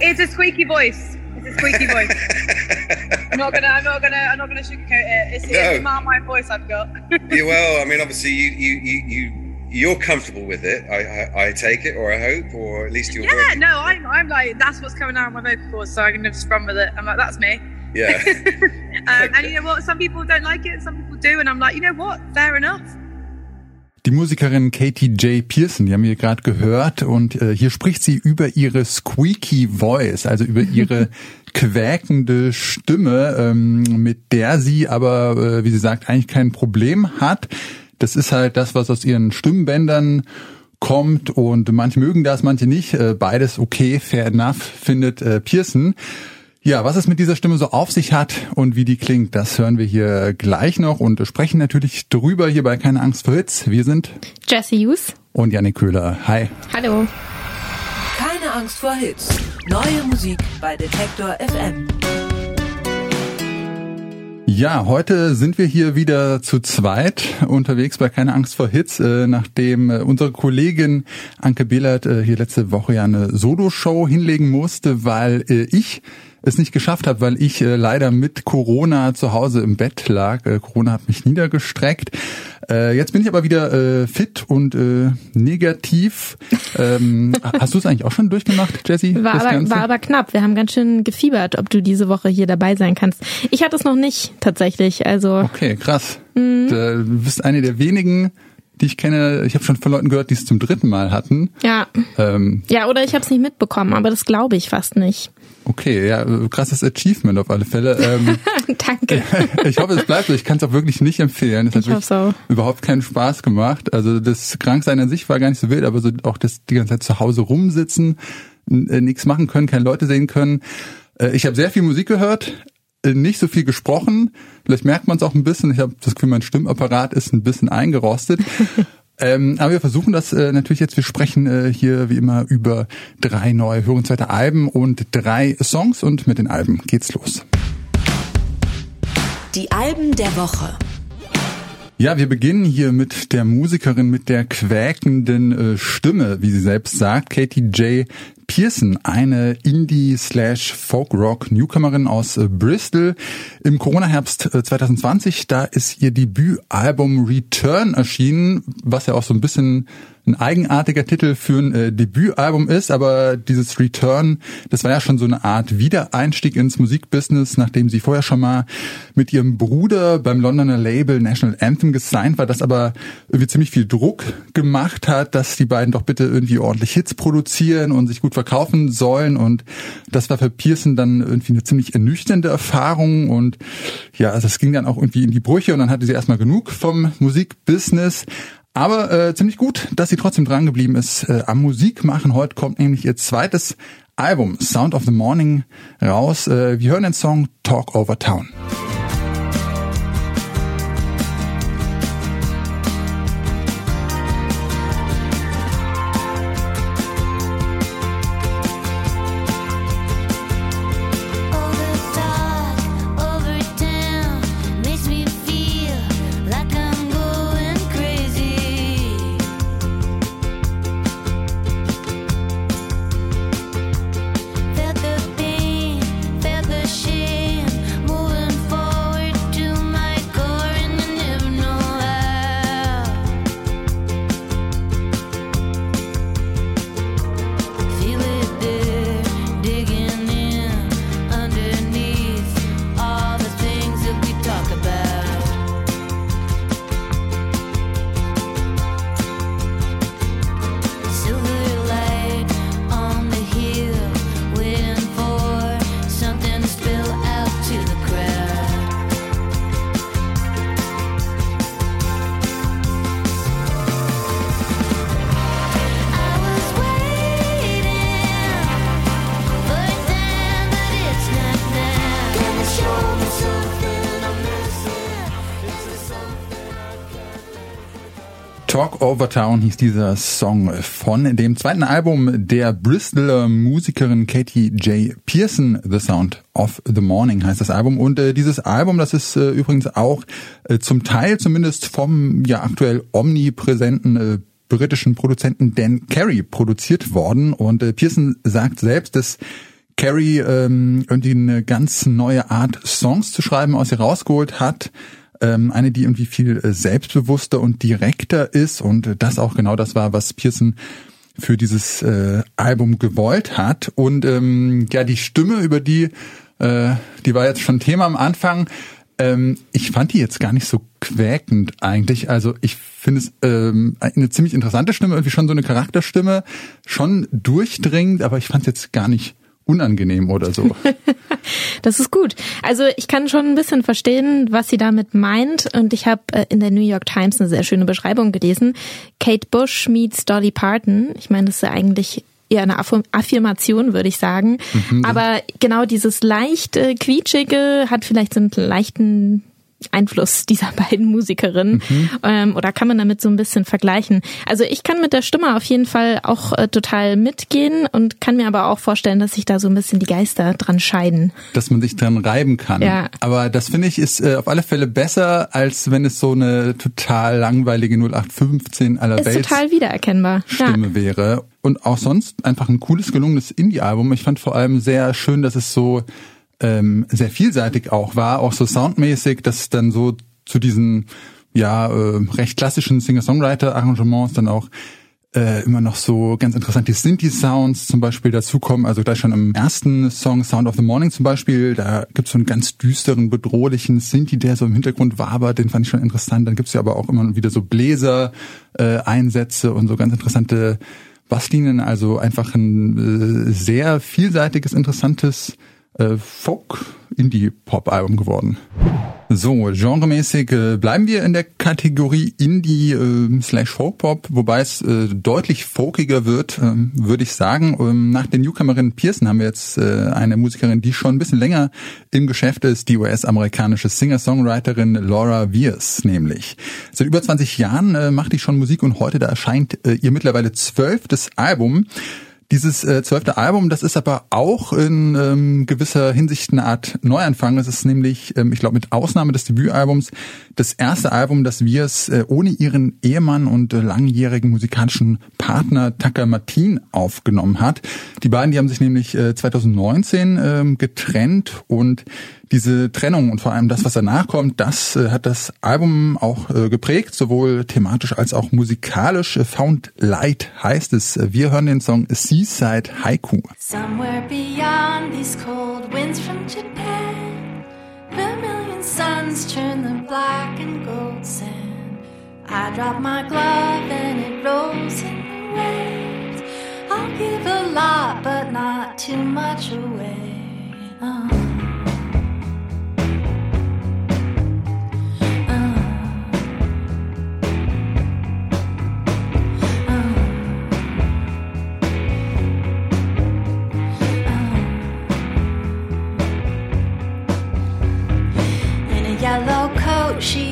It's a squeaky voice. It's a squeaky voice. I'm not gonna. I'm not gonna. I'm not gonna sugarcoat it. It's, No. it's Marmite voice I've got. Yeah, well, I mean, obviously, you you you, you you're comfortable with it. I, I I take it, or I hope, or at least you're. yeah. No, I'm. I'm like that's what's coming out of my vocal cords, so I'm going to just run with it. I'm like that's me. Yeah. um, and you know what? Some people don't like it. Some people do, and I'm like, you know what? Fair enough. Die Musikerin Katie J. Pearson, die haben wir gerade gehört und äh, hier spricht sie über ihre squeaky voice, also über ihre quäkende Stimme, ähm, mit der sie aber, äh, wie sie sagt, eigentlich kein Problem hat. Das ist halt das, was aus ihren Stimmbändern kommt und manche mögen das, manche nicht. Äh, beides okay, fair enough, findet äh, Pearson. Ja, was es mit dieser Stimme so auf sich hat und wie die klingt, das hören wir hier gleich noch und sprechen natürlich drüber hier bei Keine Angst vor Hits. Wir sind Jesse Hughes. und Janik Köhler. Hi. Hallo. Keine Angst vor Hits. Neue Musik bei Detektor FM. Ja, heute sind wir hier wieder zu zweit unterwegs bei Keine Angst vor Hits, äh, nachdem äh, unsere Kollegin Anke Behlert äh, hier letzte Woche ja eine Solo-Show hinlegen musste, weil ich es nicht geschafft habe, weil ich äh, leider mit Corona zu Hause im Bett lag. Äh, Corona hat mich niedergestreckt. Äh, jetzt bin ich aber wieder äh, fit und äh, negativ. Ähm, hast du es eigentlich auch schon durchgemacht, Jessie? War aber, Ganze? war aber knapp. Wir haben ganz schön gefiebert, ob du diese Woche hier dabei sein kannst. Ich hatte es noch nicht tatsächlich. Also Okay, krass. Mhm. Du bist eine der wenigen, die ich kenne. Ich habe schon von Leuten gehört, die es zum dritten Mal hatten. ja, Ähm, ja, oder ich habe es nicht mitbekommen, aber das glaube ich fast nicht. Okay, ja, krasses Achievement auf alle Fälle. Ähm, Danke. ich hoffe, es bleibt so. Ich kann es auch wirklich nicht empfehlen. Es hat hoffe überhaupt keinen Spaß gemacht. Also das Kranksein an sich war gar nicht so wild, aber so auch das die ganze Zeit zu Hause rumsitzen, äh, nichts machen können, keine Leute sehen können. Äh, ich habe sehr viel Musik gehört, äh, nicht so viel gesprochen. Vielleicht merkt man es auch ein bisschen. Ich habe das Gefühl, mein Stimmapparat ist ein bisschen eingerostet. Ähm, aber wir versuchen das äh, natürlich jetzt. Wir sprechen äh, hier wie immer über drei neue hörenswerte Alben und drei Songs und mit den Alben geht's los. Die Alben der Woche. Ja, wir beginnen hier mit der Musikerin mit der quäkenden äh, Stimme, wie sie selbst sagt, Katie J. Pearson, eine Indie-slash-Folk-Rock-Newcomerin aus äh, Bristol. Im Corona-Herbst äh, 2020, da ist ihr Debütalbum Return erschienen, was ja auch so ein bisschen ein eigenartiger Titel für ein äh, Debütalbum ist, aber dieses Return, das war ja schon so eine Art Wiedereinstieg ins Musikbusiness, nachdem sie vorher schon mal mit ihrem Bruder beim Londoner Label National Anthem gesigned war, das aber irgendwie ziemlich viel Druck gemacht hat, dass die beiden doch bitte irgendwie ordentlich Hits produzieren und sich gut verkaufen sollen und das war für Pearson dann irgendwie eine ziemlich ernüchternde Erfahrung und ja, also es ging dann auch irgendwie in die Brüche und dann hatte sie erstmal genug vom Musikbusiness. Aber äh, ziemlich gut, dass sie trotzdem dran geblieben ist äh, am Musik machen. Heute kommt nämlich ihr zweites Album Sound of the Morning raus. Äh, wir hören den Song Talk Over Town. Talk Over Town hieß dieser Song von dem zweiten Album der Bristoler Musikerin Katie J. Pearson, The Sound of the Morning heißt das Album. Und äh, dieses Album, das ist äh, übrigens auch äh, zum Teil zumindest vom ja aktuell omnipräsenten äh, britischen Produzenten Dan Carey produziert worden. Und äh, Pearson sagt selbst, dass Carey ähm, irgendwie eine ganz neue Art Songs zu schreiben aus ihr rausgeholt hat. Ähm, eine, die irgendwie viel äh, selbstbewusster und direkter ist. Und äh, das auch genau das war, was Pearson für dieses äh, Album gewollt hat. Und ähm, ja, die Stimme, über die, äh, die war jetzt schon Thema am Anfang. Ähm, ich fand die jetzt gar nicht so quäkend eigentlich. Also ich finde es ähm, eine ziemlich interessante Stimme, irgendwie schon so eine Charakterstimme, schon durchdringend, aber ich fand es jetzt gar nicht unangenehm oder so. Das ist gut. Also ich kann schon ein bisschen verstehen, was sie damit meint. Und ich habe äh, in der New York Times eine sehr schöne Beschreibung gelesen. Kate Bush meets Dolly Parton. Ich meine, das ist ja eigentlich eher eine Affirm- Affirmation, würde ich sagen. Aber genau dieses leicht äh, quietschige hat vielleicht so einen leichten Einfluss dieser beiden Musikerinnen ähm, oder kann man damit so ein bisschen vergleichen. Also ich kann mit der Stimme auf jeden Fall auch äh, total mitgehen und kann mir aber auch vorstellen, dass sich da so ein bisschen die Geister dran scheiden. dass man sich dran reiben kann. Ja. Aber das finde ich ist äh, auf alle Fälle besser, als wenn es so eine total langweilige 0815 aller Ist Welt total wiedererkennbar. Stimme wäre. Und auch sonst einfach ein cooles, gelungenes Indie-Album. Ich fand vor allem sehr schön, dass es so ähm, sehr vielseitig auch war, auch so soundmäßig, dass dann so zu diesen ja äh, recht klassischen Singer-Songwriter-Arrangements dann auch äh, immer noch so ganz interessant die Synthi-Sounds zum Beispiel dazukommen. Also gleich schon im ersten Song Sound of the Morning zum Beispiel, da gibt's so einen ganz düsteren, bedrohlichen Synthi, der so im Hintergrund wabert, den fand ich schon interessant. Dann gibt's ja aber auch immer wieder so Bläser-Einsätze und so ganz interessante Basslinien. Also einfach ein äh, sehr vielseitiges, interessantes äh, Folk-Indie-Pop-Album geworden. So, genremäßig äh, bleiben wir in der Kategorie Indie äh, slash Folk-Pop, wobei es äh, deutlich folkiger wird, ähm, würde ich sagen. Ähm, nach der Newcomerin Pearson haben wir jetzt äh, eine Musikerin, die schon ein bisschen länger im Geschäft ist, die US-amerikanische Singer-Songwriterin Laura Viers nämlich. Seit über 20 Jahren äh, macht die schon Musik und heute da erscheint äh, ihr mittlerweile zwölftes Album. Dieses äh, zwölfte Album, das ist aber auch in ähm, gewisser Hinsicht eine Art Neuanfang. Es ist nämlich, ähm, ich glaube, mit Ausnahme des Debütalbums das erste Album, das wir es äh, ohne ihren Ehemann und äh, langjährigen musikalischen Partner Tucker Martin aufgenommen hat. Die beiden, die haben sich nämlich äh, 2019 ähm, getrennt und diese Trennung und vor allem das, was danach kommt, das äh, hat das Album auch äh, geprägt, sowohl thematisch als auch musikalisch. Found Light heißt es. Wir hören den Song Seaside Haiku. Somewhere beyond these cold winds from Japan, vermilion suns turn the black and gold sand. I drop my glove and it rolls in the waves. I'll give a lot, but not too much away. Uh. She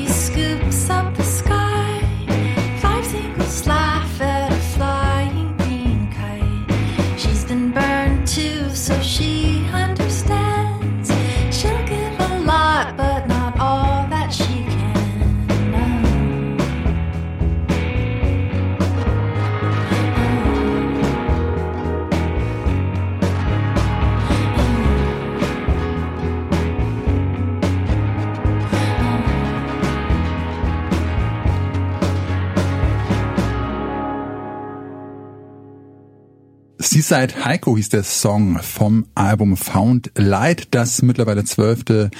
Seaside Heiko hieß der Song vom Album Found Light, das mittlerweile zwölfte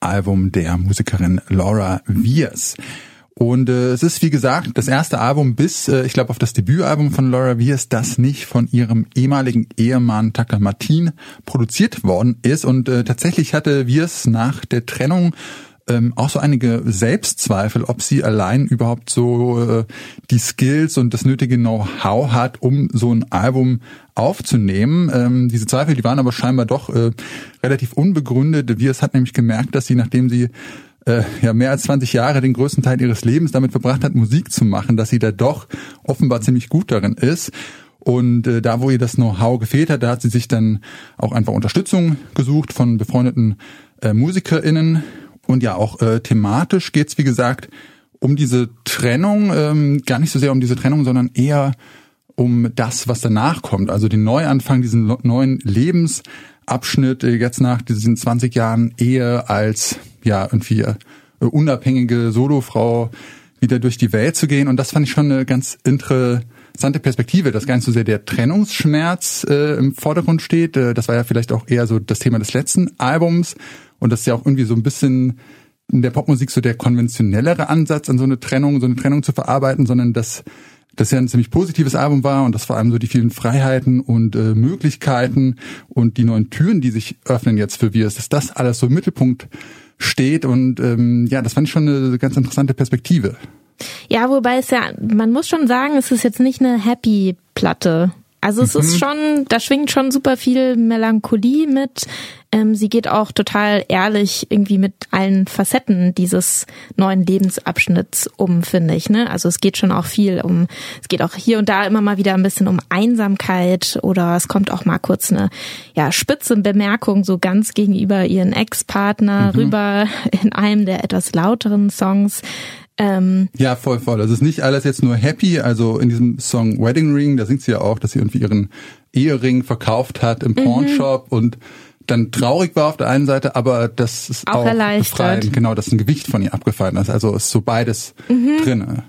Album der Musikerin Laura Viers. Und äh, es ist, wie gesagt, das erste Album bis, äh, ich glaube, auf das Debütalbum von Laura Viers, das nicht von ihrem ehemaligen Ehemann Tucker Martin produziert worden ist. Und äh, tatsächlich hatte Viers nach der Trennung ähm, auch so einige Selbstzweifel, ob sie allein überhaupt so äh, die Skills und das nötige Know-how hat, um so ein Album aufzunehmen. Ähm, diese Zweifel, die waren aber scheinbar doch äh, relativ unbegründet. Viers hat nämlich gemerkt, dass sie, nachdem sie äh, ja mehr als 20 Jahre den größten Teil ihres Lebens damit verbracht hat, Musik zu machen, dass sie da doch offenbar ziemlich gut darin ist. Und äh, da, wo ihr das Know-how gefehlt hat, da hat sie sich dann auch einfach Unterstützung gesucht von befreundeten äh, MusikerInnen. Und ja, auch äh, thematisch geht's wie gesagt, um diese Trennung, ähm, gar nicht so sehr um diese Trennung, sondern eher um das, was danach kommt. Also den Neuanfang, diesen neuen Lebensabschnitt äh, jetzt nach diesen 20 Jahren Ehe als ja irgendwie äh, unabhängige Solofrau wieder durch die Welt zu gehen. Und das fand ich schon eine ganz interessante Perspektive, dass gar nicht so sehr der Trennungsschmerz äh, im Vordergrund steht. Äh, das war ja vielleicht auch eher so das Thema des letzten Albums. Und das ist ja auch irgendwie so ein bisschen in der Popmusik so der konventionellere Ansatz, an so eine Trennung, so eine Trennung zu verarbeiten, sondern dass das ja ein ziemlich positives Album war und das vor allem so die vielen Freiheiten und äh, Möglichkeiten und die neuen Türen, die sich öffnen jetzt für wir, dass das alles so im Mittelpunkt steht und ähm, ja, das fand ich schon eine ganz interessante Perspektive. Ja, wobei es ja, man muss schon sagen, es ist jetzt nicht eine Happy-Platte. Also es ist schon, da schwingt schon super viel Melancholie mit. Ähm, sie geht auch total ehrlich irgendwie mit allen Facetten dieses neuen Lebensabschnitts um, finde ich. Ne? Also es geht schon auch viel um, es geht auch hier und da immer mal wieder ein bisschen um Einsamkeit oder es kommt auch mal kurz eine ja, spitze Bemerkung so ganz gegenüber ihren Ex-Partner rüber in einem der etwas lauteren Songs. Ähm, Ja, voll, voll. Also es ist nicht alles jetzt nur happy. Also in diesem Song Wedding Ring, da singt sie ja auch, dass sie irgendwie ihren Ehering verkauft hat im Pawnshop und dann traurig war auf der einen Seite, aber das ist Auch auch, erleichtert. befreiend. Genau, dass ein Gewicht von ihr abgefallen ist. Also ist so beides drinne.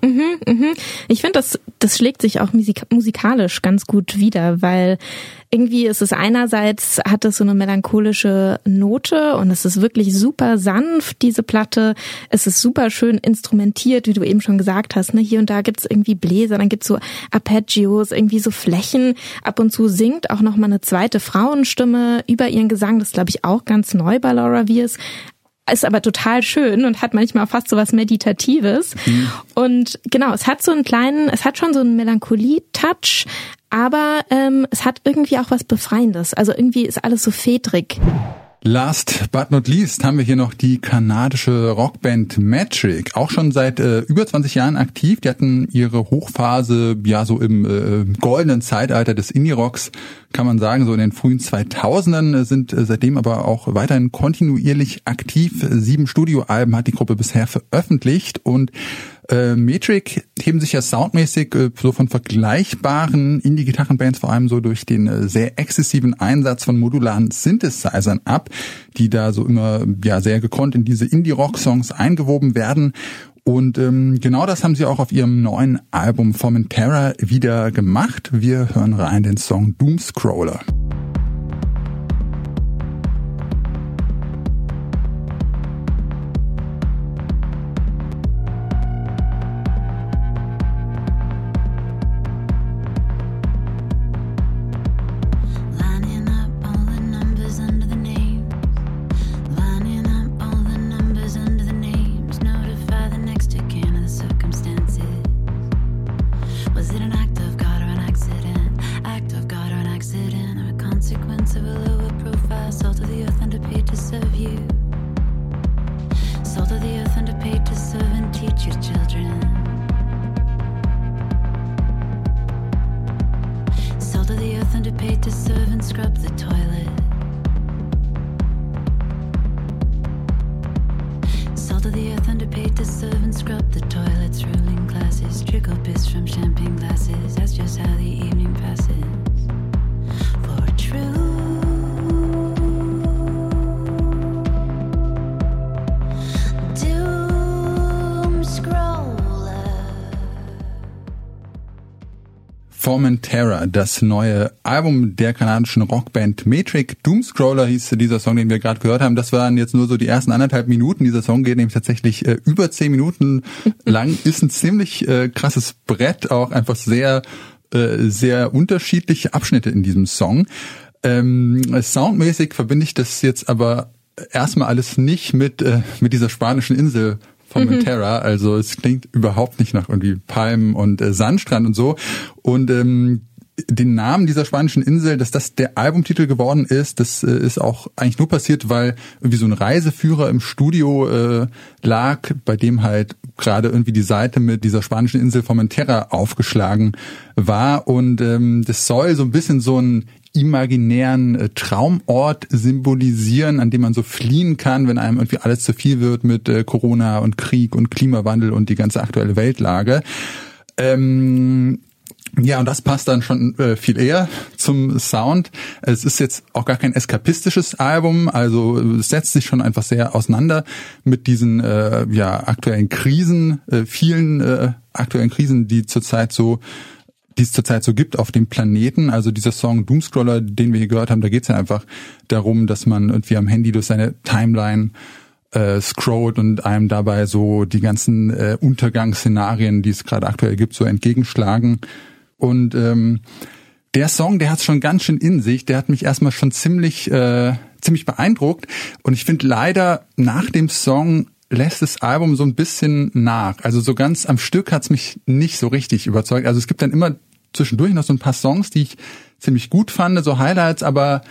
Ich finde, das, das schlägt sich auch musik musikalisch ganz gut wieder, weil irgendwie ist es einerseits, hat es so eine melancholische Note und es ist wirklich super sanft, diese Platte. Es ist super schön instrumentiert, wie du eben schon gesagt hast. Ne? Hier und da gibt's irgendwie Bläser, dann gibt's so Arpeggios, irgendwie so Flächen. Ab und zu singt auch noch mal eine zweite Frauenstimme über ihren Gesang. Das glaube ich auch ganz neu bei Laura Wiers ist aber total schön und hat manchmal fast so was Meditatives. Und genau, es hat so einen kleinen, es hat schon so einen Melancholie-Touch, aber ähm, es hat irgendwie auch was Befreiendes. Also irgendwie ist alles so fedrig. Last but not least haben wir hier noch die kanadische Rockband Metric, auch schon seit äh, über 20 Jahren aktiv. Die hatten ihre Hochphase ja so im äh, goldenen Zeitalter des Indie-Rocks, kann man sagen, so in den frühen 2000ern, äh, sind äh, seitdem aber auch weiterhin kontinuierlich aktiv. Sieben Studioalben hat die Gruppe bisher veröffentlicht und äh, Metric heben sich ja soundmäßig äh, so von vergleichbaren Indie-Gitarrenbands vor allem so durch den äh, sehr exzessiven Einsatz von modularen Synthesizern ab, die da so immer ja sehr gekonnt in diese Indie-Rock-Songs eingewoben werden. Und ähm, genau das haben sie auch auf ihrem neuen Album Formentera wieder gemacht. Wir hören rein den Song Doomscroller. Lining Formentera, das neue Album der kanadischen Rockband Metric. Doomscroller hieß dieser Song, den wir gerade gehört haben. Das waren jetzt nur so die ersten anderthalb Minuten. Dieser Song geht nämlich tatsächlich äh, über zehn Minuten lang. Ist ein ziemlich äh, krasses Brett, auch einfach sehr, äh, sehr unterschiedliche Abschnitte in diesem Song. Ähm, soundmäßig verbinde ich das jetzt aber erstmal alles nicht mit, äh, mit dieser spanischen Insel Formentera. Also es klingt überhaupt nicht nach irgendwie Palmen und äh, Sandstrand und so. Und ähm, den Namen dieser spanischen Insel, dass das der Albumtitel geworden ist, das äh, ist auch eigentlich nur passiert, weil irgendwie so ein Reiseführer im Studio äh, lag, bei dem halt gerade irgendwie die Seite mit dieser spanischen Insel Formentera aufgeschlagen war und ähm, das soll so ein bisschen so ein imaginären äh, Traumort symbolisieren, an dem man so fliehen kann, wenn einem irgendwie alles zu viel wird mit äh, Corona und Krieg und Klimawandel und die ganze aktuelle Weltlage. Ähm, ja, und das passt dann schon äh, viel eher zum Sound. Es ist jetzt auch gar kein eskapistisches Album, also es setzt sich schon einfach sehr auseinander mit diesen äh, ja aktuellen Krisen, äh, vielen äh, aktuellen Krisen, die zurzeit so die es zurzeit so gibt auf dem Planeten. Also dieser Song Doomscroller, den wir hier gehört haben, da geht es ja einfach darum, dass man irgendwie am Handy durch seine Timeline äh, scrollt und einem dabei so die ganzen äh, Untergangsszenarien, die es gerade aktuell gibt, so entgegenschlagen. Und ähm, der Song, der hat schon ganz schön in sich. Der hat mich erstmal schon ziemlich, äh, ziemlich beeindruckt. Und ich finde leider nach dem Song lässt das Album so ein bisschen nach. Also so ganz am Stück hat's mich nicht so richtig überzeugt. Also es gibt dann immer zwischendurch noch so ein paar Songs, die ich ziemlich gut fand, so Highlights, aber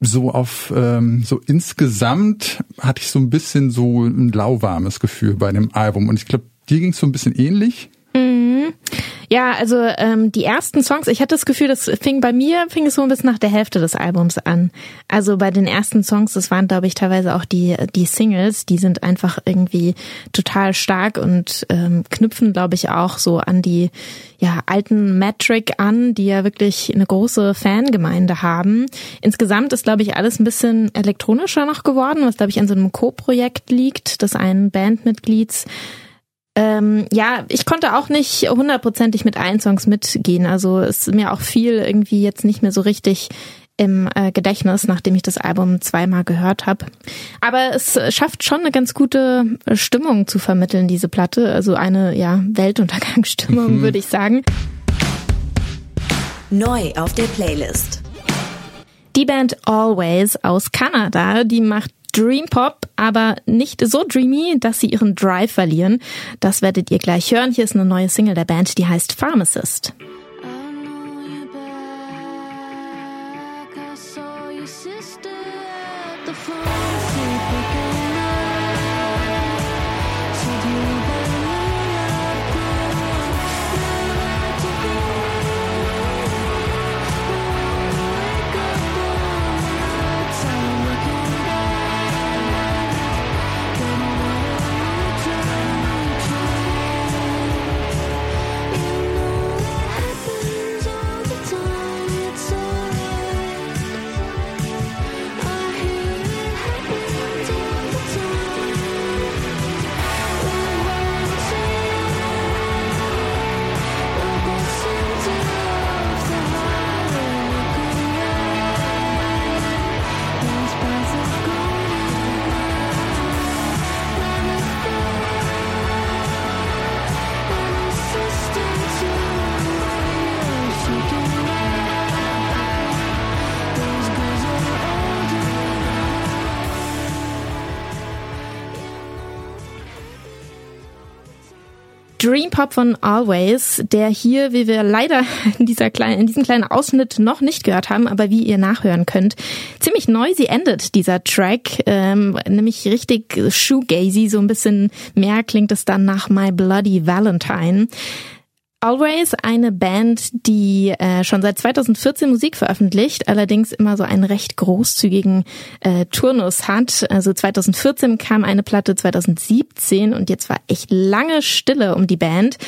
so auf ähm, so insgesamt hatte ich so ein bisschen so ein lauwarmes Gefühl bei dem Album. Und ich glaube, dir ging's so ein bisschen ähnlich. Ja, also ähm, die ersten Songs, ich hatte das Gefühl, das fing bei mir, fing es so ein bisschen nach der Hälfte des Albums an. Also bei den ersten Songs, das waren, glaube ich, teilweise auch die, die Singles, die sind einfach irgendwie total stark und ähm, knüpfen, glaube ich, auch so an die ja, alten Metric an, die ja wirklich eine große Fangemeinde haben. Insgesamt ist, glaube ich, alles ein bisschen elektronischer noch geworden, was, glaube ich, an so einem Co-Projekt liegt, des einen Bandmitglieds. Ähm, ja, ich konnte auch nicht hundertprozentig mit allen Songs mitgehen. Also ist mir auch viel irgendwie jetzt nicht mehr so richtig im äh, Gedächtnis, nachdem ich das Album zweimal gehört habe. Aber es schafft schon eine ganz gute Stimmung zu vermitteln, diese Platte. Also eine ja Weltuntergangsstimmung, mhm. würde ich sagen. Neu auf der Playlist. Die Band Always aus Kanada, die macht Dream Pop, aber nicht so dreamy, dass sie ihren Drive verlieren. Das werdet ihr gleich hören. Hier ist eine neue Single der Band, die heißt Pharmacist. Dream Pop von Always, der hier, wie wir leider in, dieser kleinen, in diesem kleinen Ausschnitt noch nicht gehört haben, aber wie ihr nachhören könnt, ziemlich neu sie endet, dieser Track, ähm, nämlich richtig shoegazy, so ein bisschen mehr klingt es dann nach My Bloody Valentine. Always eine Band, die äh, schon seit 2014 Musik veröffentlicht, allerdings immer so einen recht großzügigen äh, Turnus hat. Also 2014 kam eine Platte, 2017 und jetzt war echt lange Stille um die Band.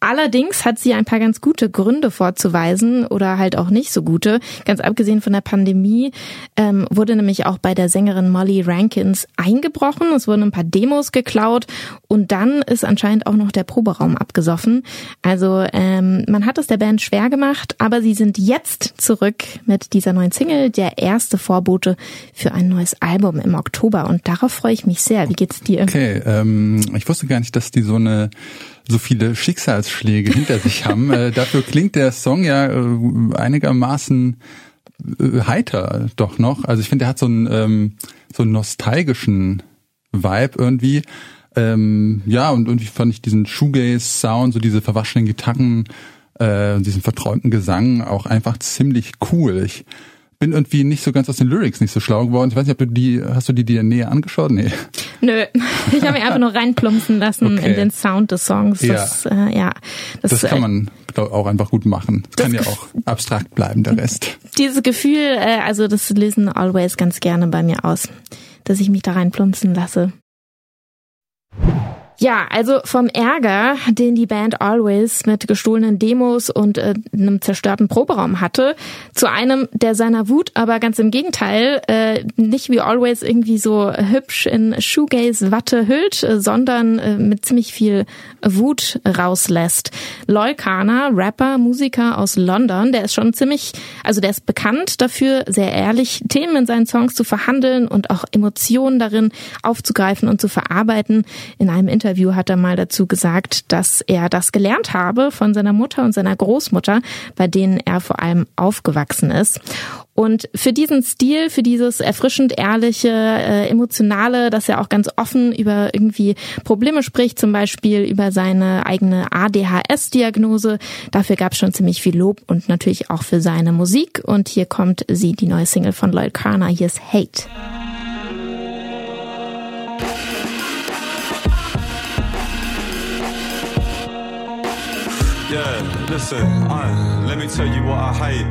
Allerdings hat sie ein paar ganz gute Gründe vorzuweisen oder halt auch nicht so gute. Ganz abgesehen von der Pandemie ähm, wurde nämlich auch bei der Sängerin Molly Rankins eingebrochen. Es wurden ein paar Demos geklaut und dann ist anscheinend auch noch der Proberaum abgesoffen. Also ähm, man hat es der Band schwer gemacht, aber sie sind jetzt zurück mit dieser neuen Single, der erste Vorbote für ein neues Album im Oktober. Und darauf freue ich mich sehr. Wie geht's dir? Okay, ähm, ich wusste gar nicht, dass die so eine so viele Schicksalsschläge hinter sich haben. Äh, dafür klingt der Song ja äh, einigermaßen äh, heiter doch noch. Also ich finde, der hat so einen ähm, so einen nostalgischen Vibe irgendwie. Ähm, ja, und irgendwie fand ich diesen Shoegaze-Sound, so diese verwaschenen Gitarren, äh, diesen verträumten Gesang auch einfach ziemlich cool. Ich bin irgendwie nicht so ganz aus den Lyrics nicht so schlau geworden. Ich weiß nicht, ob du die, hast du die dir näher angeschaut? Nee. Nö, ich habe mich einfach nur reinplumpsen lassen Okay. in den Sound des Songs. Das, äh, ja, das, Das kann äh, man glaub, auch einfach gut machen. Das, kann ja Das- auch abstrakt bleiben, der Rest. dieses Gefühl, äh, also das lösen Always ganz gerne bei mir aus, dass ich mich da reinplumpsen lasse. Ja, also vom Ärger, den die Band Always mit gestohlenen Demos und äh, einem zerstörten Proberaum hatte, zu einem, der seiner Wut aber ganz im Gegenteil äh, nicht wie Always irgendwie so hübsch in Shoegaze-Watte hüllt, äh, sondern äh, mit ziemlich viel Wut rauslässt. Loy Kana, Rapper, Musiker aus London, der ist schon ziemlich, also der ist bekannt dafür, sehr ehrlich Themen in seinen Songs zu verhandeln und auch Emotionen darin aufzugreifen und zu verarbeiten. In einem Interview hat er mal dazu gesagt, dass er das gelernt habe von seiner Mutter und seiner Großmutter, bei denen er vor allem aufgewachsen ist. Und für diesen Stil, für dieses erfrischend ehrliche, äh, emotionale, dass er auch ganz offen über irgendwie Probleme spricht, zum Beispiel über seine eigene ADHS-Diagnose, dafür gab es schon ziemlich viel Lob und natürlich auch für seine Musik. Und hier kommt sie, die neue Single von Lloyd Carner, hier ist Hate. Yeah, listen, let me tell you what I hate.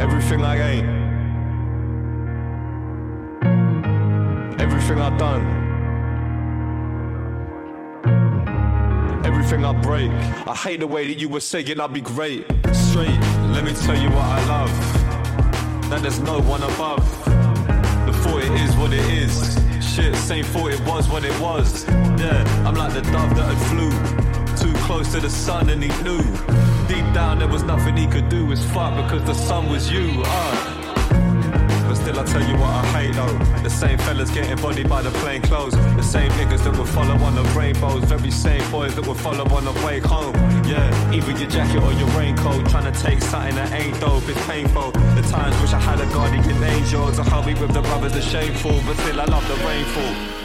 Everything I ain't. Everything I done. Everything I break. I hate the way that you were saying I'll be great. Straight, let me tell you what I love. That there's no one above. Thought it is what it is. Shit, same thought it was what it was. Yeah, I'm like the dove that had flew too close to the sun and he knew. Deep down there was nothing he could do. It's fuck because the sun was you. Uh. Still, I tell you what I hate though. The same fellas getting bodied by the plain clothes. The same niggas that would follow on the rainbows. Very same boys that would follow on the way home. Yeah, either your jacket or your raincoat. Trying to take something that ain't dope. It's painful. The times wish I had a guardian angel to help with the brothers are shameful. But still, I love the rainfall.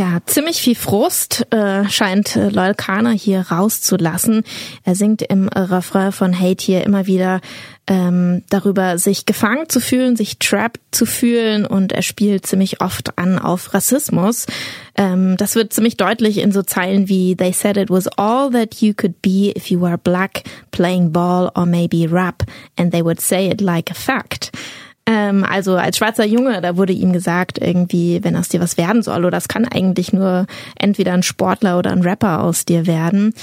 Ja, ziemlich viel Frust äh, scheint äh, Loyal Kana hier rauszulassen. Er singt im Refrain von Hate hier immer wieder ähm, darüber, sich gefangen zu fühlen, sich trapped zu fühlen und er spielt ziemlich oft an auf Rassismus. Ähm, das wird ziemlich deutlich in so Zeilen wie They said it was all that you could be if you were black, playing ball or maybe rap, and they would say it like a fact. Ähm, also als schwarzer Junge, da wurde ihm gesagt, irgendwie, wenn aus dir was werden soll, oder das kann eigentlich nur entweder ein Sportler oder ein Rapper aus dir werden.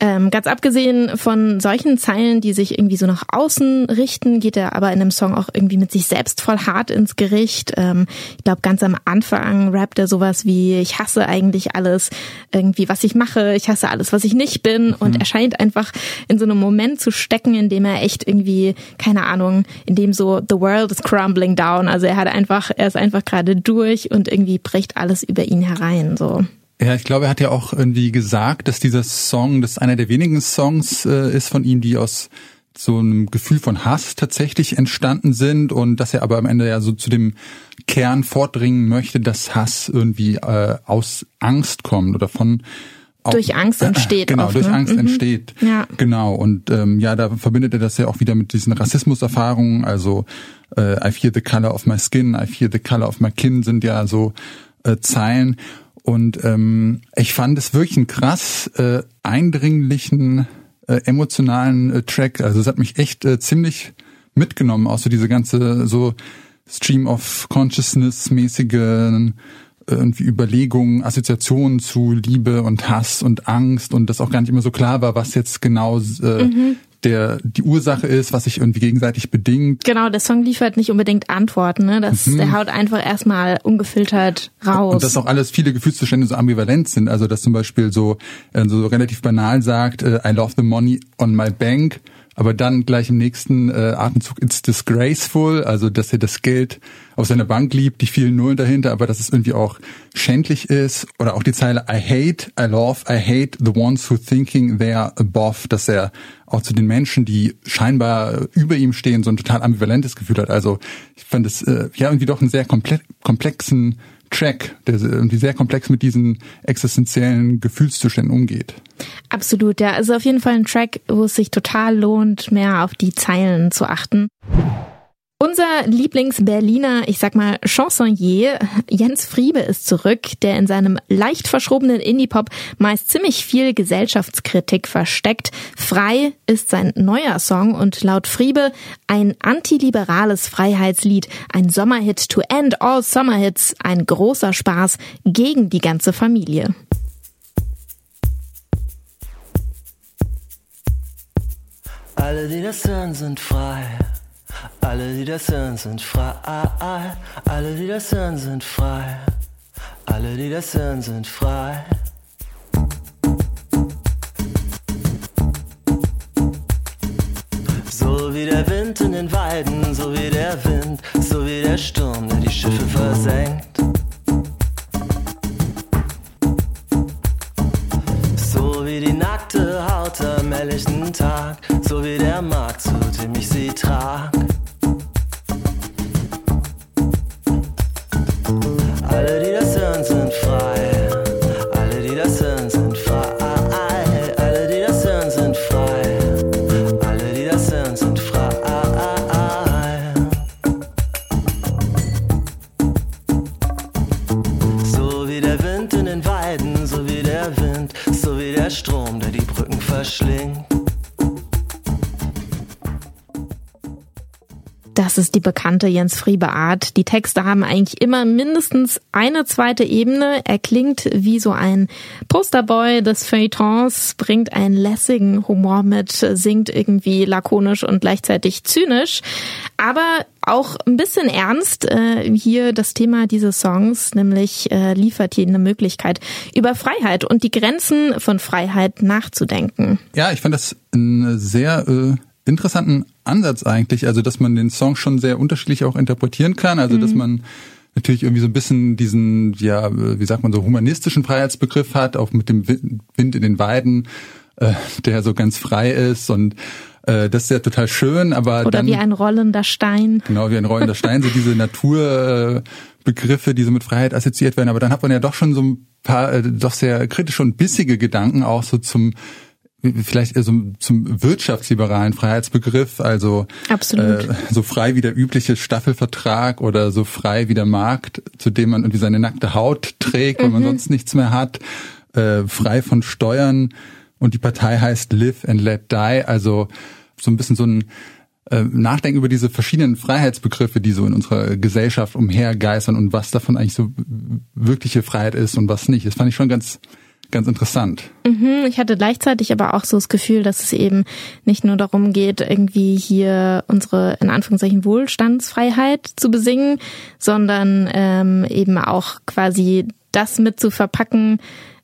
Ähm, ganz abgesehen von solchen Zeilen, die sich irgendwie so nach außen richten, geht er aber in dem Song auch irgendwie mit sich selbst voll hart ins Gericht. Ähm, ich glaube, ganz am Anfang rappt er sowas wie, ich hasse eigentlich alles, irgendwie, was ich mache, ich hasse alles, was ich nicht bin. Und er scheint einfach in so einem Moment zu stecken, in dem er echt irgendwie, keine Ahnung, in dem so the world is crumbling down. Also er hat einfach, er ist einfach gerade durch und irgendwie bricht alles über ihn herein. So. Ja, ich glaube, er hat ja auch irgendwie gesagt, dass dieser Song, das einer der wenigen Songs äh, ist von ihm, die aus so einem Gefühl von Hass tatsächlich entstanden sind und dass er aber am Ende ja so zu dem Kern vordringen möchte, dass Hass irgendwie äh, aus Angst kommt oder von Durch Angst entsteht Genau, oft, durch ne? Angst Mhm. entsteht. Ja. Genau. Und ähm, ja, da verbindet er das ja auch wieder mit diesen Rassismuserfahrungen. Also äh, I fear the color of my skin, I fear the color of my kin sind ja so äh, Zeilen. Und ähm, ich fand es wirklich einen krass äh, eindringlichen, äh, emotionalen äh, Track. Also es hat mich echt äh, ziemlich mitgenommen, so diese ganze so Stream of Consciousness mäßige irgendwie Überlegungen, Assoziationen zu Liebe und Hass und Angst und das auch gar nicht immer so klar war, was jetzt genau äh, der die Ursache ist, was sich irgendwie gegenseitig bedingt. Genau, der Song liefert nicht unbedingt Antworten, ne? Das, Der haut einfach erstmal ungefiltert raus. Mhm. Und dass auch alles viele Gefühlszustände so ambivalent sind. Also dass zum Beispiel so, äh, so relativ banal sagt, äh, I love the money on my bank, aber dann gleich im nächsten äh, Atemzug it's disgraceful, also dass er das Geld auf seiner Bank liebt, die vielen Nullen dahinter, aber dass es irgendwie auch schändlich ist. Oder auch die Zeile I hate, I love, I hate the ones who thinking they are above, dass er auch zu den Menschen, die scheinbar über ihm stehen, so ein total ambivalentes Gefühl hat. Also ich fand es äh, ja irgendwie doch einen sehr komple komplexen Track, der irgendwie sehr komplex mit diesen existenziellen Gefühlszuständen umgeht. Absolut, ja. Also auf jeden Fall ein Track, wo es sich total lohnt, mehr auf die Zeilen zu achten. Unser Lieblings-Berliner, ich sag mal, Chansonnier, Jens Friebe ist zurück, der in seinem leicht verschrobenen Indie-Pop meist ziemlich viel Gesellschaftskritik versteckt. Frei ist sein neuer Song und laut Friebe ein antiliberales Freiheitslied, ein Sommerhit to end all Summerhits, ein großer Spaß gegen die ganze Familie. Alle, die das hören, sind frei. Alle, die das hören, sind frei. Alle, die das hören, sind frei. Alle, die das hören, sind frei. So wie der Wind in den Weiden, so wie der Wind, so wie der Sturm, der die Schiffe versenkt. So wie die nackte Haut am helllichten Tag, so wie der Markt, zu dem ich sie bekannte Jens Friebe Art. Die Texte haben eigentlich immer mindestens eine zweite Ebene. Er klingt wie so ein Posterboy des Feuilletons, bringt einen lässigen Humor mit, singt irgendwie lakonisch und gleichzeitig zynisch. Aber auch ein bisschen ernst äh, hier das Thema dieses Songs, nämlich äh, liefert hier eine Möglichkeit, über Freiheit und die Grenzen von Freiheit nachzudenken. Ja, ich fand das einen sehr äh, interessanten Ansatz eigentlich, also dass man den Song schon sehr unterschiedlich auch interpretieren kann, also dass man natürlich irgendwie so ein bisschen diesen, ja, wie sagt man so, humanistischen Freiheitsbegriff hat, auch mit dem Wind in den Weiden, äh, der so ganz frei ist und äh, das ist ja total schön, aber Oder dann, wie ein rollender Stein. Genau, wie ein rollender Stein, so diese Naturbegriffe, die so mit Freiheit assoziiert werden. Aber dann hat man ja doch schon so ein paar äh, doch sehr kritische und bissige Gedanken auch so zum vielleicht eher so zum wirtschaftsliberalen Freiheitsbegriff, also Absolut. Äh, so frei wie der übliche Staffelvertrag oder so frei wie der Markt, zu dem man irgendwie seine nackte Haut trägt, weil man sonst nichts mehr hat, äh, frei von Steuern und die Partei heißt Live and Let Die, also so ein bisschen so ein äh, Nachdenken über diese verschiedenen Freiheitsbegriffe, die so in unserer Gesellschaft umhergeistern und was davon eigentlich so wirkliche Freiheit ist und was nicht. Das fand ich schon ganz ganz interessant. Mhm, ich hatte gleichzeitig aber auch so das Gefühl, dass es eben nicht nur darum geht, irgendwie hier unsere in Anführungszeichen Wohlstandsfreiheit zu besingen, sondern ähm, eben auch quasi das mit zu verpacken,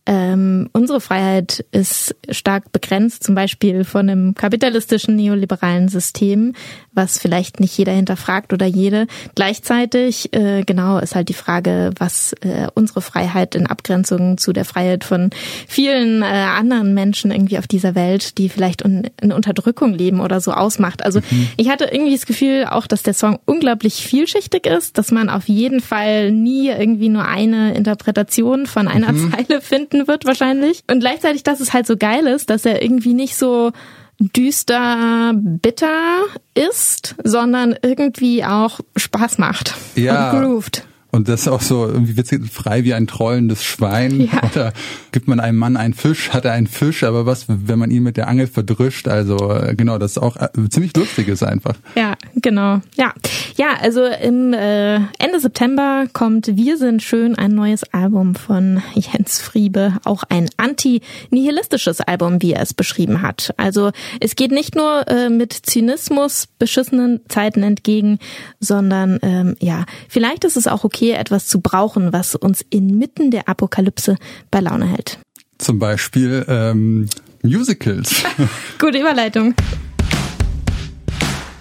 ähm, unsere Freiheit ist stark begrenzt, zum Beispiel von einem kapitalistischen neoliberalen System, was vielleicht nicht jeder hinterfragt oder jede. Gleichzeitig, äh, genau, ist halt die Frage, was äh, unsere Freiheit in Abgrenzung zu der Freiheit von vielen äh, anderen Menschen irgendwie auf dieser Welt, die vielleicht un in Unterdrückung leben oder so ausmacht. Also ich hatte irgendwie das Gefühl auch, dass der Song unglaublich vielschichtig ist, dass man auf jeden Fall nie irgendwie nur eine Interpretation von einer Zeile finden wird wahrscheinlich. Und gleichzeitig, dass es halt so geil ist, dass er irgendwie nicht so düster, bitter ist, sondern irgendwie auch Spaß macht Ja. und grooved. Und das ist auch so irgendwie witzig, frei wie ein trollendes Schwein. Ja. Oder gibt man einem Mann einen Fisch, hat er einen Fisch, aber was, wenn man ihn mit der Angel verdrischt? Also äh, genau, das ist auch äh, ziemlich lustig ist einfach. Ja, genau. Ja, ja. Also im äh, Ende September kommt Wir sind schön ein neues Album von Jens Friebe, auch ein anti-nihilistisches Album, wie er es beschrieben hat. Also es geht nicht nur äh, mit Zynismus beschissenen Zeiten entgegen, sondern ähm, ja, vielleicht ist es auch okay, etwas zu brauchen, was uns inmitten der Apokalypse bei Laune hält. Zum Beispiel ähm, Musicals. Gute Überleitung.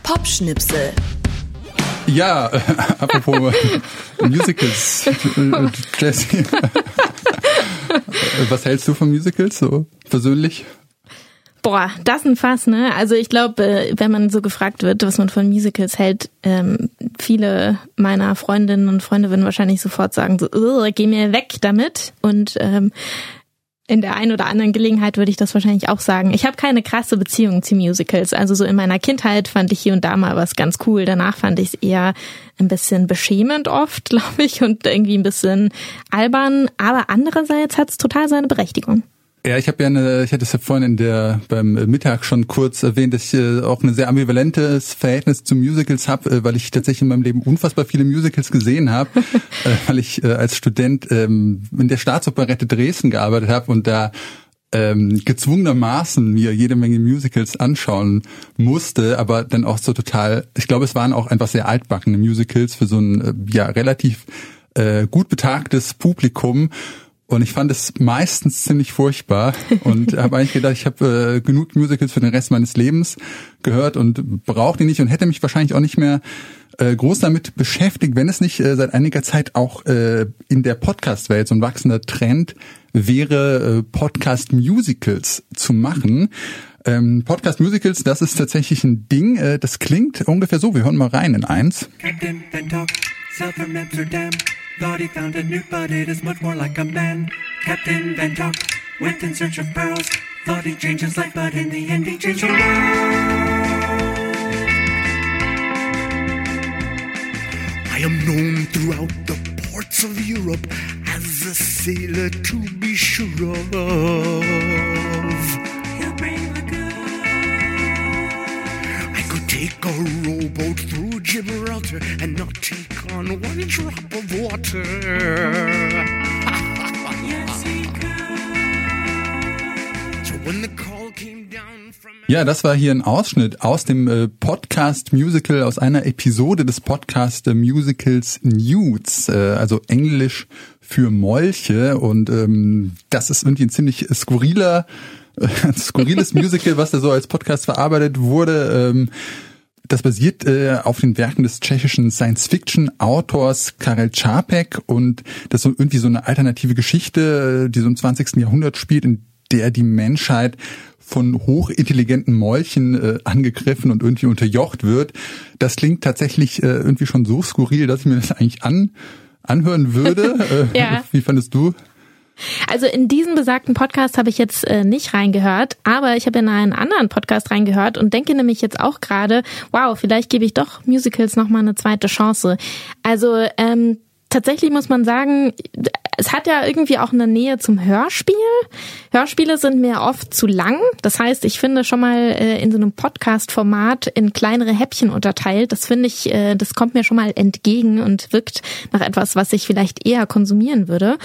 Popschnipsel. ja, äh, apropos Musicals. Äh, Jessie. was hältst du von Musicals so persönlich? Boah, das ein Fass, ne? Also ich glaube, äh, wenn man so gefragt wird, was man von Musicals hält, ähm, viele meiner Freundinnen und Freunde würden wahrscheinlich sofort sagen, so, "Ugh, geh mir weg damit. Und ähm, in der einen oder anderen Gelegenheit würde ich das wahrscheinlich auch sagen. Ich habe keine krasse Beziehung zu Musicals. Also so in meiner Kindheit fand ich hier und da mal was ganz cool. Danach fand ich es eher ein bisschen beschämend oft, glaube ich, und irgendwie ein bisschen albern. Aber andererseits hat es total seine Berechtigung. Ja, ich habe ja eine, ich hatte es ja vorhin in der beim Mittag schon kurz erwähnt, dass ich äh, auch ein sehr ambivalentes Verhältnis zu Musicals habe, äh, weil ich tatsächlich in meinem Leben unfassbar viele Musicals gesehen habe, äh, weil ich als Student ähm, in der Staatsoperette Dresden gearbeitet habe und da ähm, gezwungenermaßen mir jede Menge Musicals anschauen musste, aber dann auch so total, ich glaube, es waren auch einfach sehr altbackene Musicals für so ein ja relativ gut betagtes Publikum. Und ich fand es meistens ziemlich furchtbar und habe eigentlich gedacht, ich habe äh, genug Musicals für den Rest meines Lebens gehört und brauche die nicht und hätte mich wahrscheinlich auch nicht mehr äh, groß damit beschäftigt, wenn es nicht äh, seit einiger Zeit auch äh, in der Podcast-Welt so ein wachsender Trend wäre, äh, Podcast-Musicals zu machen. Ähm, Podcast-Musicals, das ist tatsächlich ein Ding. Äh, das klingt ungefähr so. Wir hören mal rein in eins. Captain Bentok, south from Amsterdam. Thought he found a newt, but it is much more like a man. Captain Bentok went in search of pearls. Thought he changed his life, but in the end he changed the world. I am known throughout the ports of Europe as a sailor to be sure of. He'll bring the I could take a rowboat through Gibraltar and not take on one from Ja, das war hier ein Ausschnitt aus dem äh, Podcast Musical, aus einer Episode des Podcast äh, Musicals Newts, äh, also Englisch für Molche. Und ähm, das ist irgendwie ein ziemlich skurriler, skurriles Musical, was da so als Podcast verarbeitet wurde. Ähm, das basiert äh, auf den Werken des tschechischen Science-Fiction-Autors Karel Čapek und das ist so irgendwie so eine alternative Geschichte, äh, die so im 20. Jahrhundert spielt, in der die Menschheit von hochintelligenten Molchen äh, angegriffen und irgendwie unterjocht wird. Das klingt tatsächlich äh, irgendwie schon so skurril, dass ich mir das eigentlich an, anhören würde. Äh, Ja. Wie fandest du? Also in diesen besagten Podcast habe ich jetzt äh, nicht reingehört, aber ich habe in einen anderen Podcast reingehört und denke nämlich jetzt auch gerade, wow, vielleicht gebe ich doch Musicals nochmal eine zweite Chance. Also ähm, tatsächlich muss man sagen, es hat ja irgendwie auch eine Nähe zum Hörspiel. Hörspiele sind mir oft zu lang. Das heißt, ich finde schon mal äh, in so einem Podcast-Format in kleinere Häppchen unterteilt. Das finde ich, äh, das kommt mir schon mal entgegen und wirkt nach etwas, was ich vielleicht eher konsumieren würde.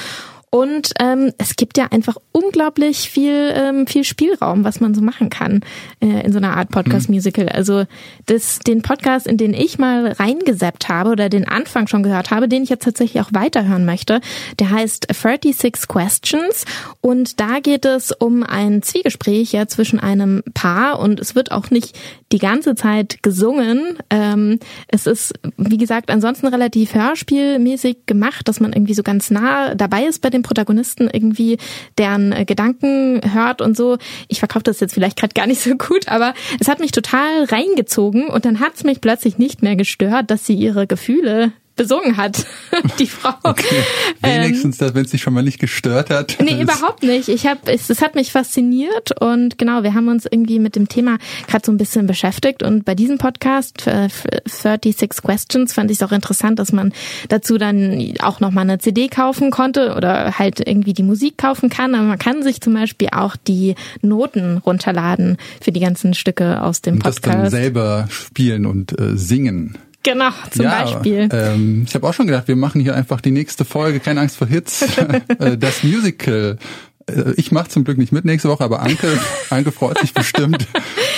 Und ähm, es gibt ja einfach unglaublich viel, ähm, viel Spielraum, was man so machen kann äh, in so einer Art Podcast-Musical. Also das, den Podcast, in den ich mal reingesappt habe oder den Anfang schon gehört habe, den ich jetzt tatsächlich auch weiterhören möchte, der heißt 36 Questions. Und da geht es um ein Zwiegespräch ja zwischen einem Paar und es wird auch nicht die ganze Zeit gesungen. Ähm, es ist, wie gesagt, ansonsten relativ hörspielmäßig gemacht, dass man irgendwie so ganz nah dabei ist bei den Protagonisten, irgendwie deren äh, Gedanken hört und so. Ich verkaufe das jetzt vielleicht gerade gar nicht so gut, aber es hat mich total reingezogen und dann hat es mich plötzlich nicht mehr gestört, dass sie ihre Gefühle besungen hat, die Frau. Okay. Wenigstens, ähm, wenn es dich schon mal nicht gestört hat. Nee, überhaupt nicht. Ich hab, es, es hat mich fasziniert und genau, wir haben uns irgendwie mit dem Thema gerade so ein bisschen beschäftigt und bei diesem Podcast äh, 36 Questions fand ich es auch interessant, dass man dazu dann auch nochmal eine CD kaufen konnte oder halt irgendwie die Musik kaufen kann, aber man kann sich zum Beispiel auch die Noten runterladen für die ganzen Stücke aus dem und Podcast. das dann selber spielen und äh, singen. Genau, zum ja, Beispiel. Ähm, ich habe auch schon gedacht, wir machen hier einfach die nächste Folge, keine Angst vor Hits, äh, das Musical. Äh, Ich mache zum Glück nicht mit nächste Woche, aber Anke, Anke freut sich bestimmt,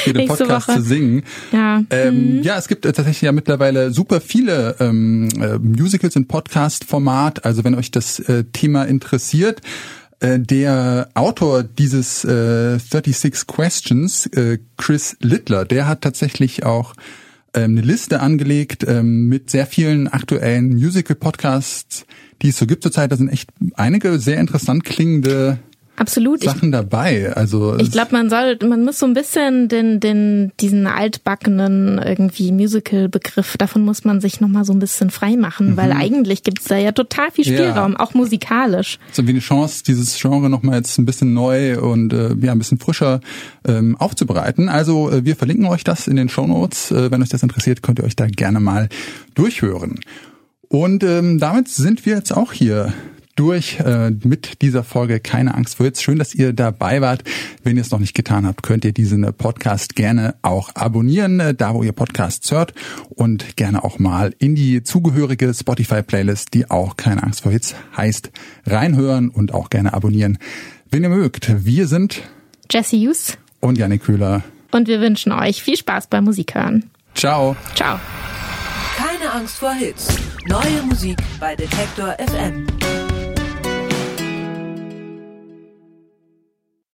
hier den Nächste Podcast Woche. zu singen. Ja. Ähm, ja, es gibt äh, tatsächlich ja mittlerweile super viele ähm, äh, Musicals in Podcast-Format. Also wenn euch das äh, Thema interessiert, der Autor dieses äh, 36 Questions, äh, Chris Littler, der hat tatsächlich auch eine Liste angelegt ähm, mit sehr vielen aktuellen Musical-Podcasts, die es so gibt zurzeit. Da sind echt einige sehr interessant klingende Absolut. Ich, Sachen dabei. Also ich glaube, man soll, man muss so ein bisschen den, den, diesen altbackenen irgendwie Musical-Begriff, davon muss man sich nochmal so ein bisschen frei machen, weil eigentlich gibt's da ja total viel Mhm. Ja. Spielraum, auch musikalisch. so wie eine Chance, dieses Genre nochmal jetzt ein bisschen neu und äh, ja ein bisschen frischer ähm, aufzubereiten. Also äh, wir verlinken euch das in den Shownotes. Äh, wenn euch das interessiert, könnt ihr euch da gerne mal durchhören. Und ähm, damit sind wir jetzt auch hier durch äh, mit dieser Folge Keine Angst vor Hits. Schön, dass ihr dabei wart. Wenn ihr es noch nicht getan habt, könnt ihr diesen äh, Podcast gerne auch abonnieren, äh, da wo ihr Podcasts hört und gerne auch mal in die zugehörige Spotify-Playlist, die auch Keine Angst vor Hits heißt, reinhören und auch gerne abonnieren, wenn ihr mögt. Wir sind Jesse Hughes und Janik Köhler. und wir wünschen euch viel Spaß beim Musik hören. Ciao. Ciao. Keine Angst vor Hits. Neue Musik bei Detektor FM.